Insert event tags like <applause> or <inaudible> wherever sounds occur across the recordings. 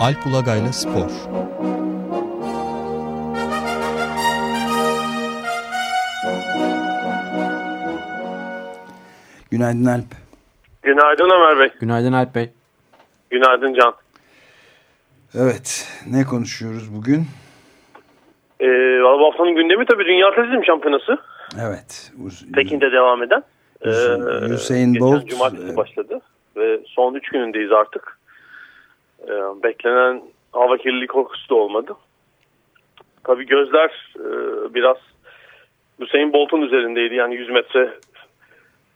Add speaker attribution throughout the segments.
Speaker 1: Alp Ulagay'la Spor
Speaker 2: Günaydın Alp.
Speaker 3: Günaydın Ömer Bey.
Speaker 4: Günaydın Alp Bey.
Speaker 3: Günaydın Can.
Speaker 2: Evet, ne konuşuyoruz bugün?
Speaker 3: Ee, bu haftanın gündemi tabii Dünya Atletizm Şampiyonası.
Speaker 2: Evet.
Speaker 3: Pekin'de devam eden.
Speaker 2: Ee, Hüseyin Bolt.
Speaker 3: cumartesi e, başladı ve son 3 günündeyiz artık. Ee, beklenen hava kirliliği korkusu da olmadı. Tabii gözler e, biraz Hüseyin Bolt'un üzerindeydi. Yani 100 metre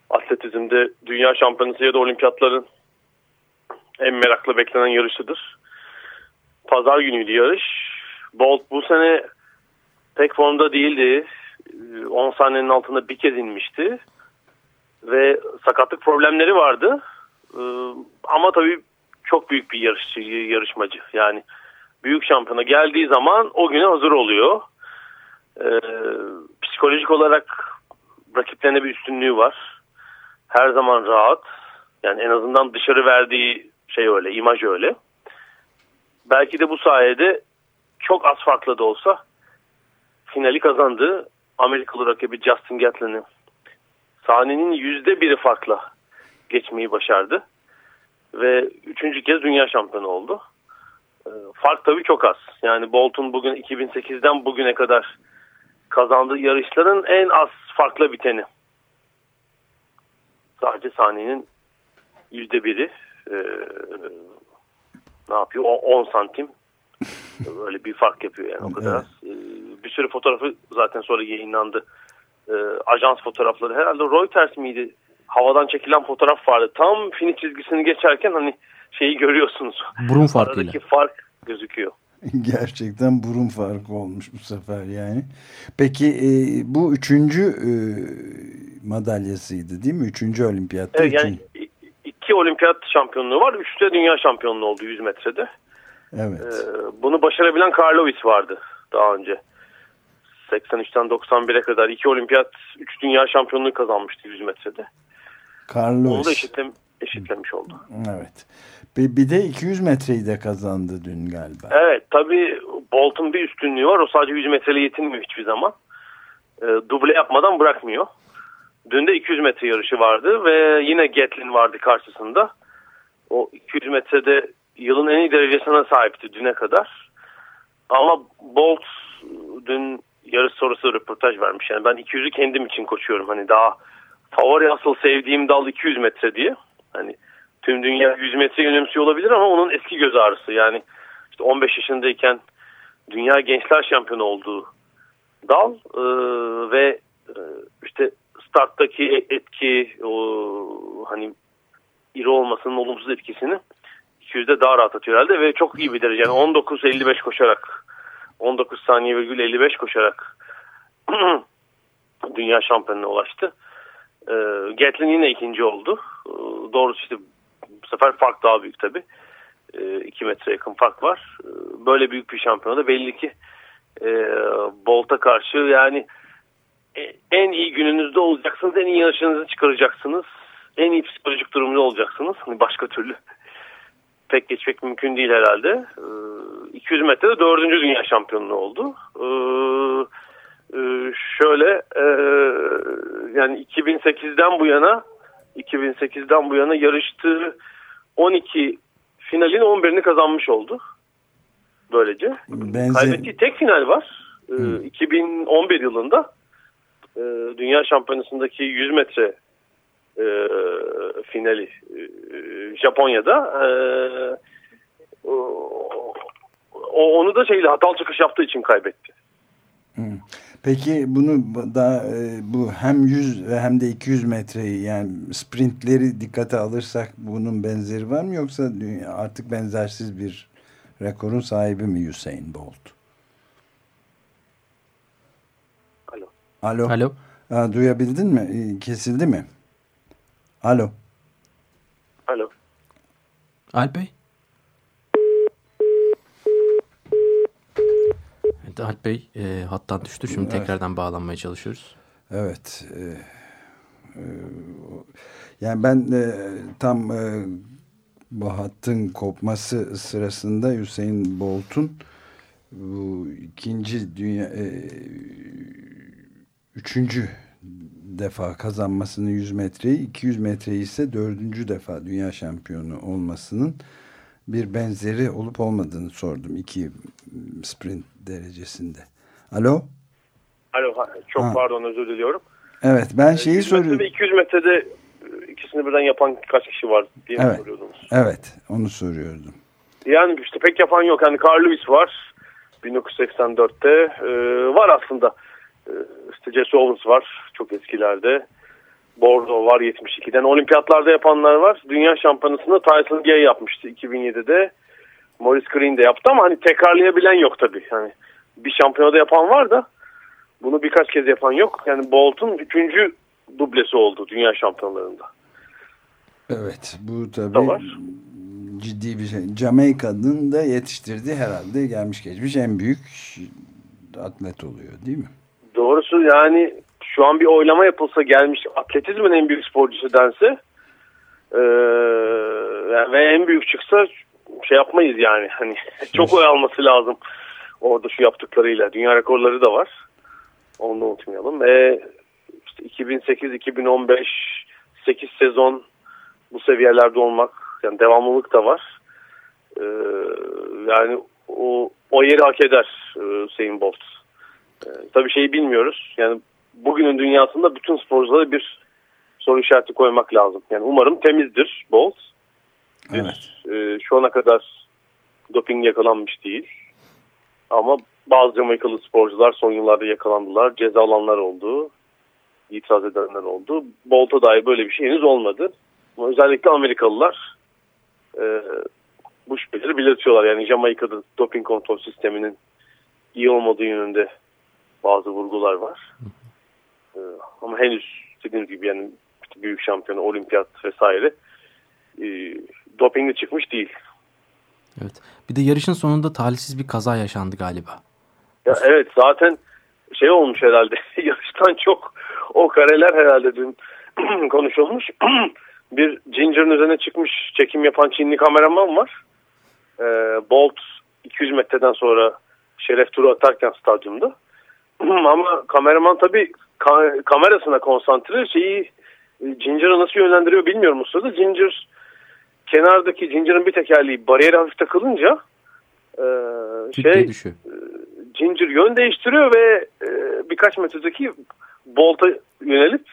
Speaker 3: atletizmde dünya şampiyonası ya da olimpiyatların en meraklı beklenen yarışıdır. Pazar günüydü yarış. Bolt bu sene pek formda değildi. 10 saniyenin altında bir kez inmişti. Ve sakatlık problemleri vardı. Ee, ama tabii çok büyük bir yarışçı, yarışmacı. Yani büyük şampiyona geldiği zaman o güne hazır oluyor. Ee, psikolojik olarak rakiplerine bir üstünlüğü var. Her zaman rahat. Yani en azından dışarı verdiği şey öyle, imaj öyle. Belki de bu sayede çok az farklı da olsa finali kazandı. Amerikalı rakibi Justin Gatlin'i sahnenin yüzde biri farkla geçmeyi başardı. Ve üçüncü kez dünya şampiyonu oldu. Fark tabii çok az. Yani Bolt'un bugün 2008'den bugüne kadar kazandığı yarışların en az farklı biteni. Sadece sahnenin yüzde biri e, ne yapıyor? O 10 santim <laughs> böyle bir fark yapıyor yani o kadar az. E, bir sürü fotoğrafı zaten sonra yayınlandı. E, ajans fotoğrafları herhalde Reuters miydi? Havadan çekilen fotoğraf vardı. Tam finish çizgisini geçerken hani şeyi görüyorsunuz.
Speaker 4: Burun farkıyla.
Speaker 3: Aradaki fark gözüküyor. <laughs>
Speaker 2: Gerçekten burun farkı olmuş bu sefer yani. Peki e, bu üçüncü e, madalyasıydı değil mi? Üçüncü olimpiyatta.
Speaker 3: Evet, yani iki olimpiyat şampiyonluğu var. Üçte dünya şampiyonluğu oldu 100 metrede.
Speaker 2: Evet.
Speaker 3: Ee, bunu başarabilen Karlovic vardı daha önce. 83'ten 91'e kadar iki olimpiyat, üç dünya şampiyonluğu kazanmıştı 100 metrede.
Speaker 2: Karlovic.
Speaker 3: Onu da eşitlem, eşitlemiş oldu.
Speaker 2: Evet. Bir de 200 metreyi de kazandı dün galiba.
Speaker 3: Evet tabii Bolt'un bir üstünlüğü var. O sadece 100 metreyle yetinmiyor hiçbir zaman. E, duble yapmadan bırakmıyor. Dün de 200 metre yarışı vardı ve yine Gatlin vardı karşısında. O 200 metrede yılın en iyi derecesine sahipti düne kadar. Ama Bolt dün yarış sonrası röportaj vermiş. Yani ben 200'ü kendim için koşuyorum. Hani daha favori asıl sevdiğim dal 200 metre diye. Hani tüm dünya 100 metre önemsiyor olabilir ama onun eski göz ağrısı. Yani işte 15 yaşındayken dünya gençler şampiyonu olduğu dal e, ve e, işte starttaki etki o hani iri olmasının olumsuz etkisini 200'de daha rahat atıyor herhalde ve çok iyi bir derece. Yani 19.55 koşarak 19 saniye virgül 55 koşarak <clears throat> dünya şampiyonuna ulaştı. E, Gatlin yine ikinci oldu. E, doğrusu işte bu sefer fark daha büyük tabi. 2 e, metre yakın fark var. E, böyle büyük bir şampiyonada belli ki e, Bolt'a karşı yani e, en iyi gününüzde olacaksınız. En iyi yarışınızı çıkaracaksınız. En iyi psikolojik durumda olacaksınız. Hani başka türlü <laughs> pek geçmek mümkün değil herhalde. 200 metrede dördüncü dünya şampiyonluğu oldu. Şöyle yani 2008'den bu yana 2008'den bu yana yarıştığı 12 finalin 11'ini kazanmış oldu. Böylece. Benzer... Kaybettiği tek final var. Hmm. 2011 yılında Dünya Şampiyonası'ndaki 100 metre e, finali e, Japonya'da e, onu da şeyle hatalı çıkış yaptığı için kaybetti.
Speaker 2: Peki bunu da e, bu hem 100 ve hem de 200 metreyi yani sprintleri dikkate alırsak bunun benzeri var mı yoksa artık benzersiz bir rekorun sahibi mi Usain Bolt?
Speaker 3: Alo.
Speaker 2: Alo.
Speaker 4: Alo.
Speaker 2: Ha, duyabildin mi? Kesildi mi? Alo.
Speaker 3: Alo.
Speaker 4: Alp Bey. Evet, Alp Bey e, hattan düştü. Şimdi evet. tekrardan bağlanmaya çalışıyoruz.
Speaker 2: Evet. E, e, yani ben e, tam e, bu hattın kopması sırasında Hüseyin Bolt'un bu ikinci dünya e, üçüncü defa kazanmasını 100 metreyi 200 metreyi ise dördüncü defa dünya şampiyonu olmasının bir benzeri olup olmadığını sordum iki sprint derecesinde. Alo?
Speaker 3: Alo çok ha. pardon özür diliyorum.
Speaker 2: Evet ben şeyi soruyorum.
Speaker 3: 200 metrede e, ikisini birden yapan kaç kişi var diye
Speaker 2: evet.
Speaker 3: soruyordunuz.
Speaker 2: Evet onu soruyordum.
Speaker 3: Yani işte pek yapan yok. Yani Carl Lewis var 1984'te. Ee, var aslında. Ee, işte Jesse Owens var çok eskilerde. Bordeaux var 72'den. Olimpiyatlarda yapanlar var. Dünya şampiyonasında Tyson Gay yapmıştı 2007'de. Morris Green de yaptı ama hani tekrarlayabilen yok tabii. Yani bir şampiyonada yapan var da bunu birkaç kez yapan yok. Yani Bolt'un üçüncü dublesi oldu dünya şampiyonlarında.
Speaker 2: Evet bu tabii ciddi bir şey. Jamaika'nın da yetiştirdiği herhalde gelmiş geçmiş en büyük atlet oluyor değil mi?
Speaker 3: Doğrusu yani şu an bir oylama yapılsa gelmiş atletizmin en büyük sporcusu dense ee, ve en büyük çıksa şey yapmayız yani. Hani <laughs> çok oy alması lazım orada şu yaptıklarıyla. Dünya rekorları da var. Onu unutmayalım. E, işte 2008-2015 8 sezon bu seviyelerde olmak yani devamlılık da var. Ee, yani o, o yeri hak eder e, Hüseyin Bolt. Ee, tabii şeyi bilmiyoruz. Yani bugünün dünyasında bütün sporculara bir soru işareti koymak lazım. Yani umarım temizdir Bolt.
Speaker 2: Evet.
Speaker 3: E, şu ana kadar doping yakalanmış değil. Ama bazı Jamaikalı sporcular son yıllarda yakalandılar. Ceza alanlar oldu. itiraz edenler oldu. Bolt'a dair böyle bir şey henüz olmadı. Ama özellikle Amerikalılar e, bu şüpheleri belirtiyorlar. Yani Jamaika'da doping kontrol sisteminin iyi olmadığı yönünde bazı vurgular var. Ee, ama henüz dediğim gibi yani büyük şampiyon, olimpiyat vesaire e, dopingli çıkmış değil.
Speaker 4: Evet. Bir de yarışın sonunda talihsiz bir kaza yaşandı galiba.
Speaker 3: Ya evet zaten şey olmuş herhalde. <laughs> Yarıştan çok o kareler herhalde dün <clears throat> konuşulmuş. <clears throat> bir Ginger'ın üzerine çıkmış çekim yapan Çinli kameraman var. Ee, Bolt 200 metreden sonra şeref turu atarken stadyumda. <clears throat> Ama kameraman tabii ka kamerasına konsantre şeyi Ginger'ı nasıl yönlendiriyor bilmiyorum o sırada. Ginger kenardaki Ginger'ın bir tekerleği bariyere hafif takılınca e, şey e, Ginger yön değiştiriyor ve e, birkaç metredeki Bolt'a yönelip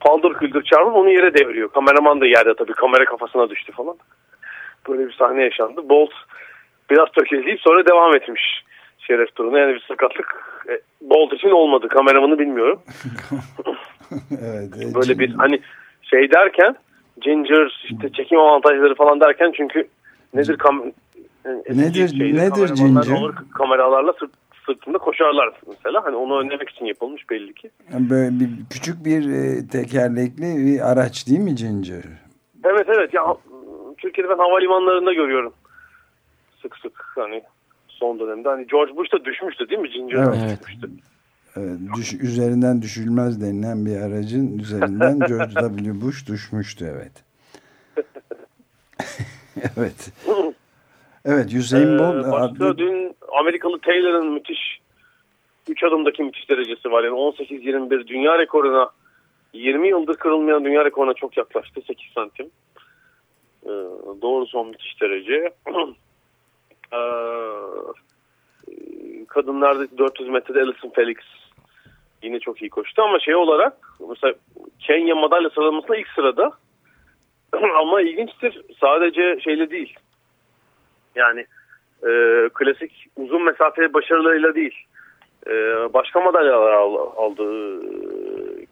Speaker 3: paldır küldür çarpıp onu yere deviriyor. Kameraman da yerde tabii kamera kafasına düştü falan. Böyle bir sahne yaşandı. Bolt biraz tökezleyip sonra devam etmiş şeref turuna. Yani bir sakatlık e, Bolt için olmadı. Kameramanı bilmiyorum. <laughs>
Speaker 2: evet,
Speaker 3: e, Böyle bir hani şey derken Ginger işte çekim avantajları falan derken çünkü nedir kam
Speaker 2: nedir şeyde, nedir Ginger? Olur,
Speaker 3: kameralarla sırt, sırtında koşarlar mesela. Hani onu önlemek için yapılmış belli ki.
Speaker 2: Böyle bir küçük bir e, tekerlekli bir araç değil mi Ginger?
Speaker 3: Evet evet ya Türkiye'de ben havalimanlarında görüyorum. Sık sık hani son dönemde. Hani George Bush da düşmüştü değil mi? Ginger
Speaker 2: evet. düşmüştü. Evet, düş, üzerinden düşülmez denilen bir aracın üzerinden <laughs> George W. Bush düşmüştü evet. <laughs> evet. Evet Hüseyin ee, Bolt.
Speaker 3: Başka dün Amerikalı Taylor'ın müthiş 3 adımdaki müthiş derecesi var. Yani 18-21 dünya rekoruna 20 yıldır kırılmayan dünya rekoruna çok yaklaştı. 8 santim. Ee, doğru son müthiş derece. <clears throat> Ee, kadınlarda 400 metrede Alison Felix yine çok iyi koştu ama şey olarak mesela Kenya madalya sıralamasında ilk sırada. <clears throat> Ama ilginçtir sadece şeyle değil. Yani e, klasik uzun mesafeli başarılarıyla değil. E, başka madalyalar aldı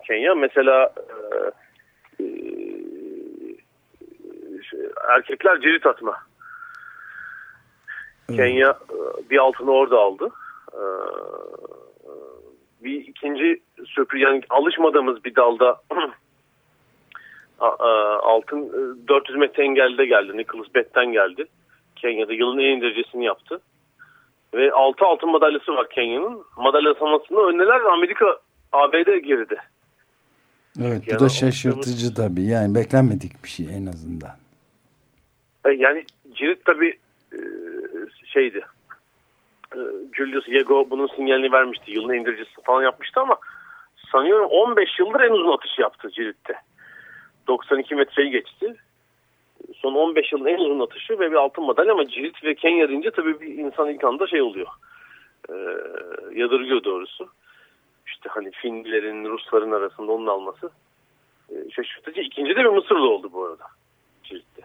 Speaker 3: Kenya. Mesela e, e, erkekler cirit atma Kenya e, bir altını orada aldı. E, bir ikinci sürpriz yani alışmadığımız bir dalda <clears throat> altın 400 e, metre engelde geldi. Nicholas Bett'ten geldi. Kenya'da yılın en derecesini yaptı. Ve 6 altın madalyası var Kenya'nın. Madalya samasında önneler Amerika ABD geride.
Speaker 2: Evet bu da şaşırtıcı tabii. Yani beklenmedik bir şey en azından.
Speaker 3: E, yani Cirit tabii e, şeydi. E, Julius Yego bunun sinyalini vermişti. Yılın indiricisi falan yapmıştı ama sanıyorum 15 yıldır en uzun atış yaptı Cirit'te. 92 metreyi geçti. Son 15 yılın en uzun atışı ve bir altın madalya ama Cirit ve Kenya deyince tabii bir insan ilk anda şey oluyor. E, yadırgıyor doğrusu. İşte hani Finlilerin, Rusların arasında onun alması e, şaşırtıcı. İkinci de bir Mısırlı oldu bu arada. Cirit'te.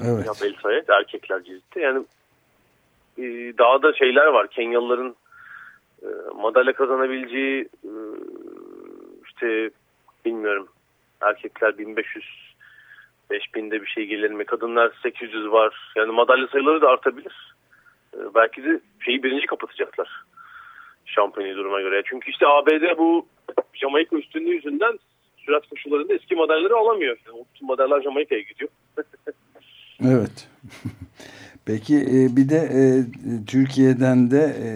Speaker 2: Evet.
Speaker 3: Ya Belsayet erkekler Cirit'te. Yani e, daha da şeyler var. Kenyalıların e, madalya kazanabileceği e, işte bilmiyorum erkekler 1500 5000'de bir şey gelir mi? Kadınlar 800 var. Yani madalya sayıları da artabilir. E, belki de şeyi birinci kapatacaklar. Şampiyonu duruma göre. Çünkü işte ABD bu Jamaika üstünlüğü yüzünden sürat koşullarında eski madalyaları alamıyor. Yani madalyalar Jamaika'ya gidiyor.
Speaker 2: evet. Peki e, bir de e, Türkiye'den de e,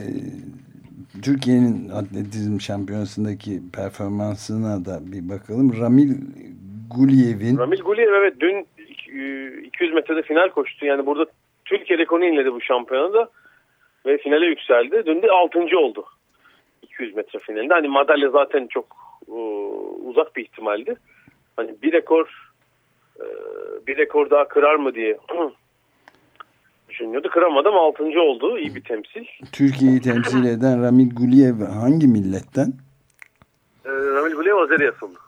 Speaker 2: Türkiye'nin atletizm şampiyonasındaki performansına da bir bakalım. Ramil Guliyev'in
Speaker 3: Ramil Guliyev evet dün 200 metrede final koştu. Yani burada Türkiye rekorunu inledi bu şampiyonada ve finale yükseldi. Dün de 6. oldu. 200 metre finalinde. Hani madalya zaten çok uzak bir ihtimaldi. Hani bir rekor bir rekor daha kırar mı diye <clears throat> düşünüyordu. Kıramadı ama 6. oldu. İyi bir temsil.
Speaker 2: Türkiye'yi temsil eden Ramil Guliyev hangi milletten?
Speaker 3: Ee, Ramil Guliyev Azeri asıllı.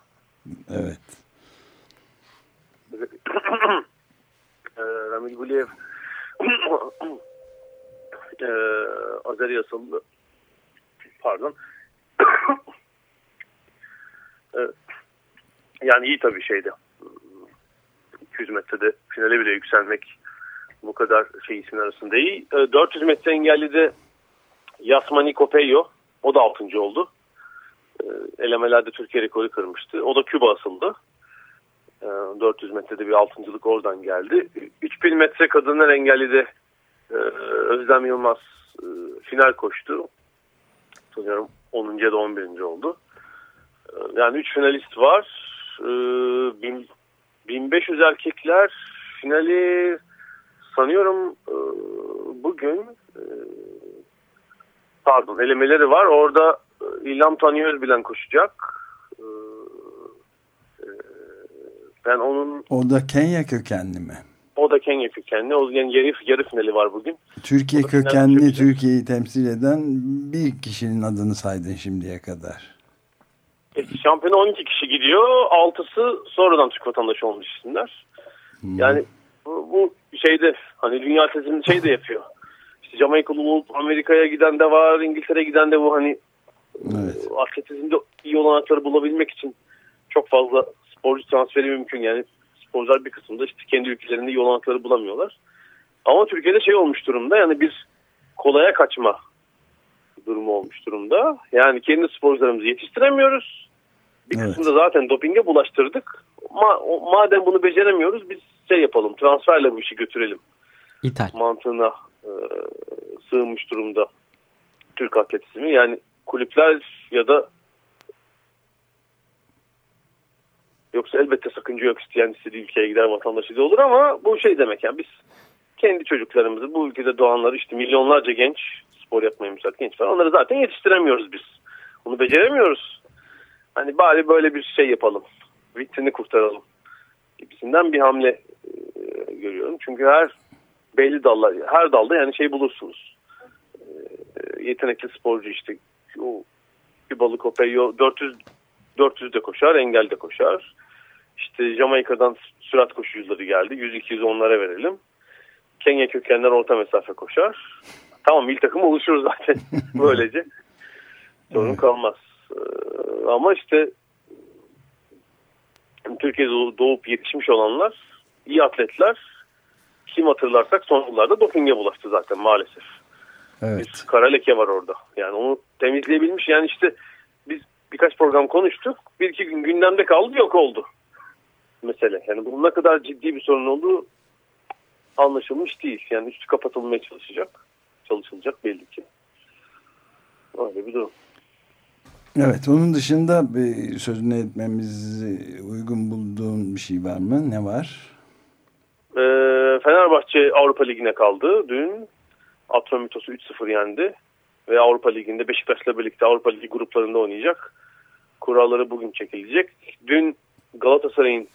Speaker 2: Evet.
Speaker 3: ee, Ramil Guliyev <coughs> ee, Azeri asıllı. Pardon. <coughs> ee, yani iyi tabii şeyde. 200 metrede finale bile yükselmek bu kadar şey isim arasında iyi. 400 ee, metre engelli de Yasmani Kopeyo. O da 6. oldu. Ee, elemelerde Türkiye rekoru kırmıştı. O da Küba asıldı. 400 ee, metrede bir altıncılık oradan geldi. 3000 metre kadınlar engelli de e, Özlem Yılmaz e, final koştu. Sanıyorum 10. ya da 11. oldu. Yani 3 finalist var. 1500 erkekler finali sanıyorum e, bugün e, pardon elemeleri var. Orada e, İlham Tanıyor bilen koşacak. Ben onun...
Speaker 2: O da Kenya kökenli mi?
Speaker 3: O da Kenya kökenli. O yani yarı, yarı finali var bugün.
Speaker 2: Türkiye kökenli Türkiye'yi temsil eden bir kişinin adını saydın şimdiye kadar.
Speaker 3: E, şampiyona 12 kişi gidiyor. 6'sı sonradan Türk vatandaşı olmuş isimler. Hmm. Yani bu, bu şeyde hani dünya tezini şey de yapıyor. İşte Jamaikalı olup Amerika'ya giden de var, İngiltere'ye giden de bu hani evet. atletizmde iyi olanakları bulabilmek için çok fazla sporcu transferi mümkün. Yani sporcular bir kısımda işte kendi ülkelerinde iyi olanakları bulamıyorlar. Ama Türkiye'de şey olmuş durumda yani bir kolaya kaçma durumu olmuş durumda. Yani kendi sporcularımızı yetiştiremiyoruz. Bir evet. kısmında zaten dopinge bulaştırdık. Ma madem bunu beceremiyoruz biz şey yapalım transferle bu işi götürelim.
Speaker 4: İthal.
Speaker 3: Mantığına e, sığınmış durumda Türk atletizmi. Yani kulüpler ya da yoksa elbette sakınca yok isteyen istediği ülkeye gider vatandaşı da olur ama bu şey demek yani biz kendi çocuklarımızı bu ülkede doğanları işte milyonlarca genç spor yapmaya müsait genç var onları zaten yetiştiremiyoruz biz. Bunu beceremiyoruz. Hani bari böyle bir şey yapalım. Vitrini kurtaralım gibisinden bir hamle görüyorum. Çünkü her belli dallar, her dalda yani şey bulursunuz. E, yetenekli sporcu işte o Kübalı Copeyo 400 400 de koşar, engel de koşar. İşte Jamaika'dan sürat koşucuları geldi. 100-200 onlara verelim. Kenya kökenler orta mesafe koşar. Tamam ilk takım oluşur zaten <laughs> böylece. Sorun kalmaz. Ee, ama işte Türkiye'de doğup yetişmiş olanlar iyi atletler kim hatırlarsak son yıllarda dopinge bulaştı zaten maalesef. Evet. Bir kara leke var orada. Yani onu temizleyebilmiş. Yani işte biz birkaç program konuştuk. Bir iki gün gündemde kaldı yok oldu. Mesele. Yani bunun ne kadar ciddi bir sorun olduğu anlaşılmış değil. Yani üstü kapatılmaya çalışacak. Çalışılacak belli ki. Öyle bir durum.
Speaker 2: Evet onun dışında bir sözünü etmemizi uygun bulduğun bir şey var mı? Ne var?
Speaker 3: Ee, Fenerbahçe Avrupa Ligi'ne kaldı. Dün Atromitos'u 3-0 yendi. Ve Avrupa Ligi'nde Beşiktaş'la birlikte Avrupa Ligi gruplarında oynayacak. Kuralları bugün çekilecek. Dün Galatasaray'ın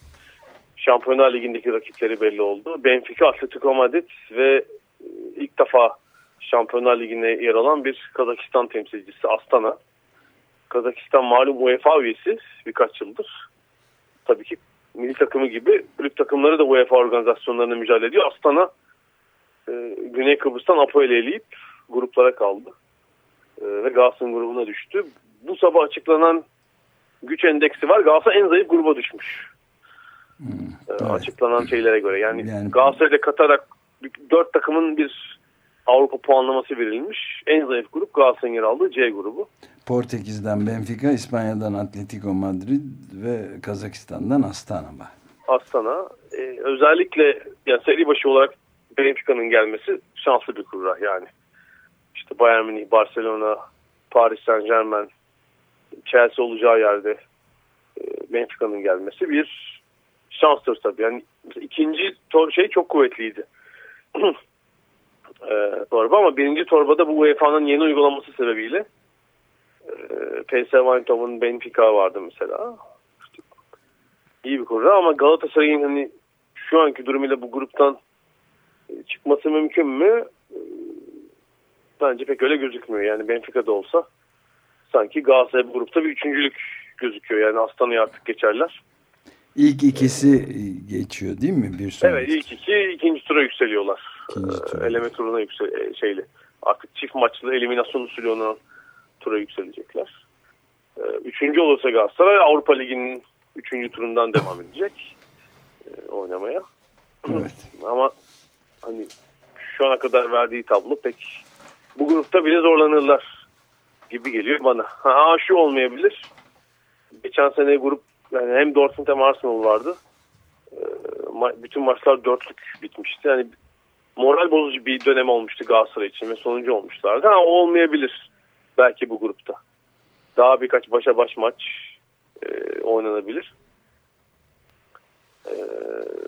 Speaker 3: Şampiyonlar Ligi'ndeki rakipleri belli oldu. Benfica, Atletico Madrid ve e, ilk defa Şampiyonlar Ligi'ne yer alan bir Kazakistan temsilcisi Astana. Kazakistan malum UEFA üyesi birkaç yıldır. Tabii ki milli takımı gibi kulüp takımları da UEFA organizasyonlarına mücadele ediyor. Astana e, Güney Kıbrıs'tan Apo ile eleyip gruplara kaldı. E, ve Galatasaray'ın grubuna düştü. Bu sabah açıklanan güç endeksi var. Galatasaray en zayıf gruba düşmüş. Hmm, evet. Açıklanan şeylere göre. Yani, yani... Galatasaray'da katarak dört takımın bir Avrupa puanlaması verilmiş. En zayıf grup Galatasaray'ın yer aldığı C grubu.
Speaker 2: Portekiz'den Benfica, İspanya'dan Atletico Madrid ve Kazakistan'dan Astana var.
Speaker 3: Astana. Ee, özellikle yani seri başı olarak Benfica'nın gelmesi şanslı bir kurra yani. İşte Bayern Münih, Barcelona, Paris Saint Germain, Chelsea olacağı yerde e, Benfica'nın gelmesi bir şanstır tabii. Yani ikinci şey çok kuvvetliydi. <clears throat> e, torba ama birinci torbada bu UEFA'nın yeni uygulaması sebebiyle e, PSV Eindhoven Benfica vardı mesela. İşte, iyi bir kurra ama Galatasaray'ın hani şu anki durumuyla bu gruptan e, çıkması mümkün mü? E, bence pek öyle gözükmüyor. Yani Benfica'da olsa sanki Galatasaray bu grupta bir üçüncülük gözüküyor. Yani Astana'yı artık geçerler.
Speaker 2: İlk ikisi geçiyor değil mi? Bir sonraki.
Speaker 3: Evet ilk iki ikinci tura yükseliyorlar. Tura. Eleme turuna yüksel e, şeyli. Artık çift maçlı eliminasyon usulü ona tura yükselecekler. E, üçüncü olursa Galatasaray Avrupa Ligi'nin üçüncü turundan devam edecek e, oynamaya. Evet. <clears throat> Ama hani şu ana kadar verdiği tablo pek bu grupta bile zorlanırlar gibi geliyor bana. Ha şu olmayabilir. Geçen sene grup yani hem Dortmund hem Arsenal vardı. Ee, bütün maçlar dörtlük bitmişti. Yani moral bozucu bir dönem olmuştu Galatasaray için ve sonuncu olmuşlardı. Ha, olmayabilir belki bu grupta. Daha birkaç başa baş maç e, oynanabilir. E,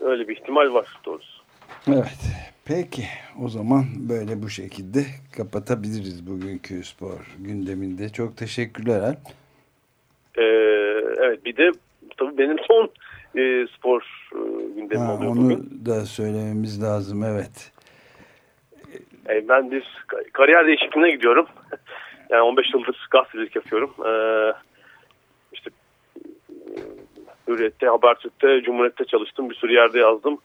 Speaker 3: öyle bir ihtimal var doğrusu.
Speaker 2: Evet. Peki o zaman böyle bu şekilde kapatabiliriz bugünkü spor gündeminde. Çok teşekkürler.
Speaker 3: Ee, evet bir de tabii benim son e, spor e, gündemim ha, oluyor
Speaker 2: onu bugün. Onu da söylememiz lazım evet.
Speaker 3: E, ben bir kariyer değişikliğine gidiyorum. <laughs> yani 15 yıldır gazetecilik yapıyorum. Ee, işte Hürriyet'te, Habertürk'te, Cumhuriyet'te çalıştım. Bir sürü yerde yazdım.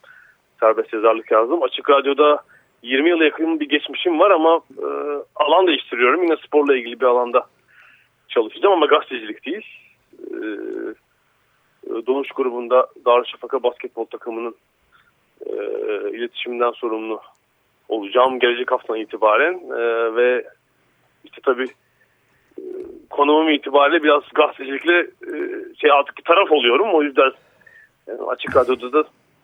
Speaker 3: Serbest yazarlık yazdım. Açık Radyo'da 20 yıla yakın bir geçmişim var ama e, alan değiştiriyorum. Yine sporla ilgili bir alanda çalışacağım ama gazetecilik değil. E, Doğuş grubunda Darüşşafaka basketbol takımının e, iletişiminden sorumlu olacağım gelecek haftadan itibaren e, ve işte tabii e, konumum itibariyle biraz gazetecilikle e, şey artık bir taraf oluyorum. O yüzden yani açık radyoda da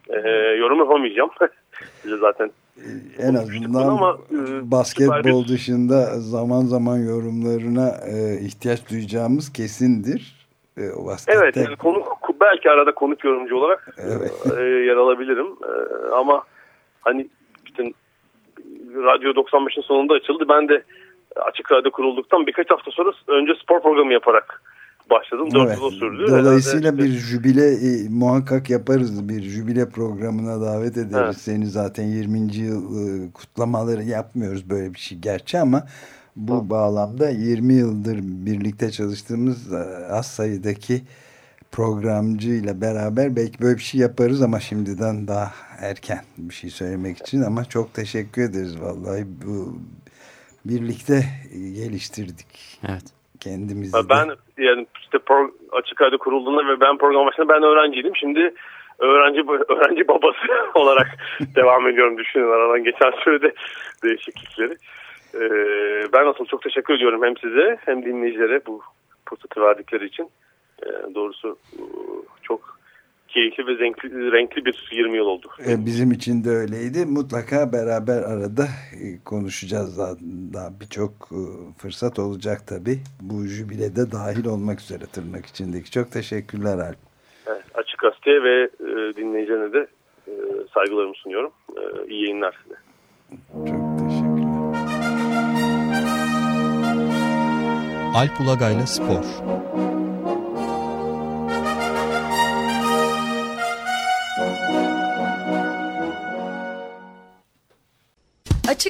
Speaker 3: e, yorum yapamayacağım. <laughs> Size zaten
Speaker 2: en azından ama, e, basketbol bir... dışında zaman zaman yorumlarına e, ihtiyaç duyacağımız kesindir.
Speaker 3: E, Evet yani konu, belki arada konuk yorumcu olarak evet. e, yer alabilirim. E, ama hani Radyo 95'in sonunda açıldı. Ben de açık radyo kurulduktan birkaç hafta sonra önce spor programı yaparak başladım. Dört evet. yıl sürdü.
Speaker 2: Dolayısıyla Herhalde bir jübile e, muhakkak yaparız. Bir jübile programına davet ederiz. Evet. Seni zaten 20. yıl e, kutlamaları yapmıyoruz böyle bir şey gerçi ama bu Hı. bağlamda 20 yıldır birlikte çalıştığımız e, az sayıdaki programcı ile beraber belki böyle bir şey yaparız ama şimdiden daha erken bir şey söylemek için ama çok teşekkür ederiz vallahi bu birlikte geliştirdik.
Speaker 4: Evet.
Speaker 2: Kendimizi
Speaker 3: Ben yani işte pro, açık radyo kurulduğunda ve ben program başında ben öğrenciydim. Şimdi öğrenci öğrenci babası <laughs> olarak <laughs> devam ediyorum düşünün aradan geçen sürede değişiklikleri. Ee, ben asıl çok teşekkür ediyorum hem size hem dinleyicilere bu fırsatı verdikleri için. Ee, doğrusu e, çok keyifli ve renkli, renkli bir 20 yıl oldu.
Speaker 2: Ee, bizim için de öyleydi. Mutlaka beraber arada e, konuşacağız. Daha, daha birçok e, fırsat olacak tabii. Bu jübilede dahil olmak üzere tırnak içindeki. Çok teşekkürler Alp.
Speaker 3: Evet, açık Gazete ve e, dinleyicilerine de e, saygılarımı sunuyorum. E, iyi yayınlar size.
Speaker 2: Çok teşekkürler.
Speaker 1: Alp Ulagay'la Spor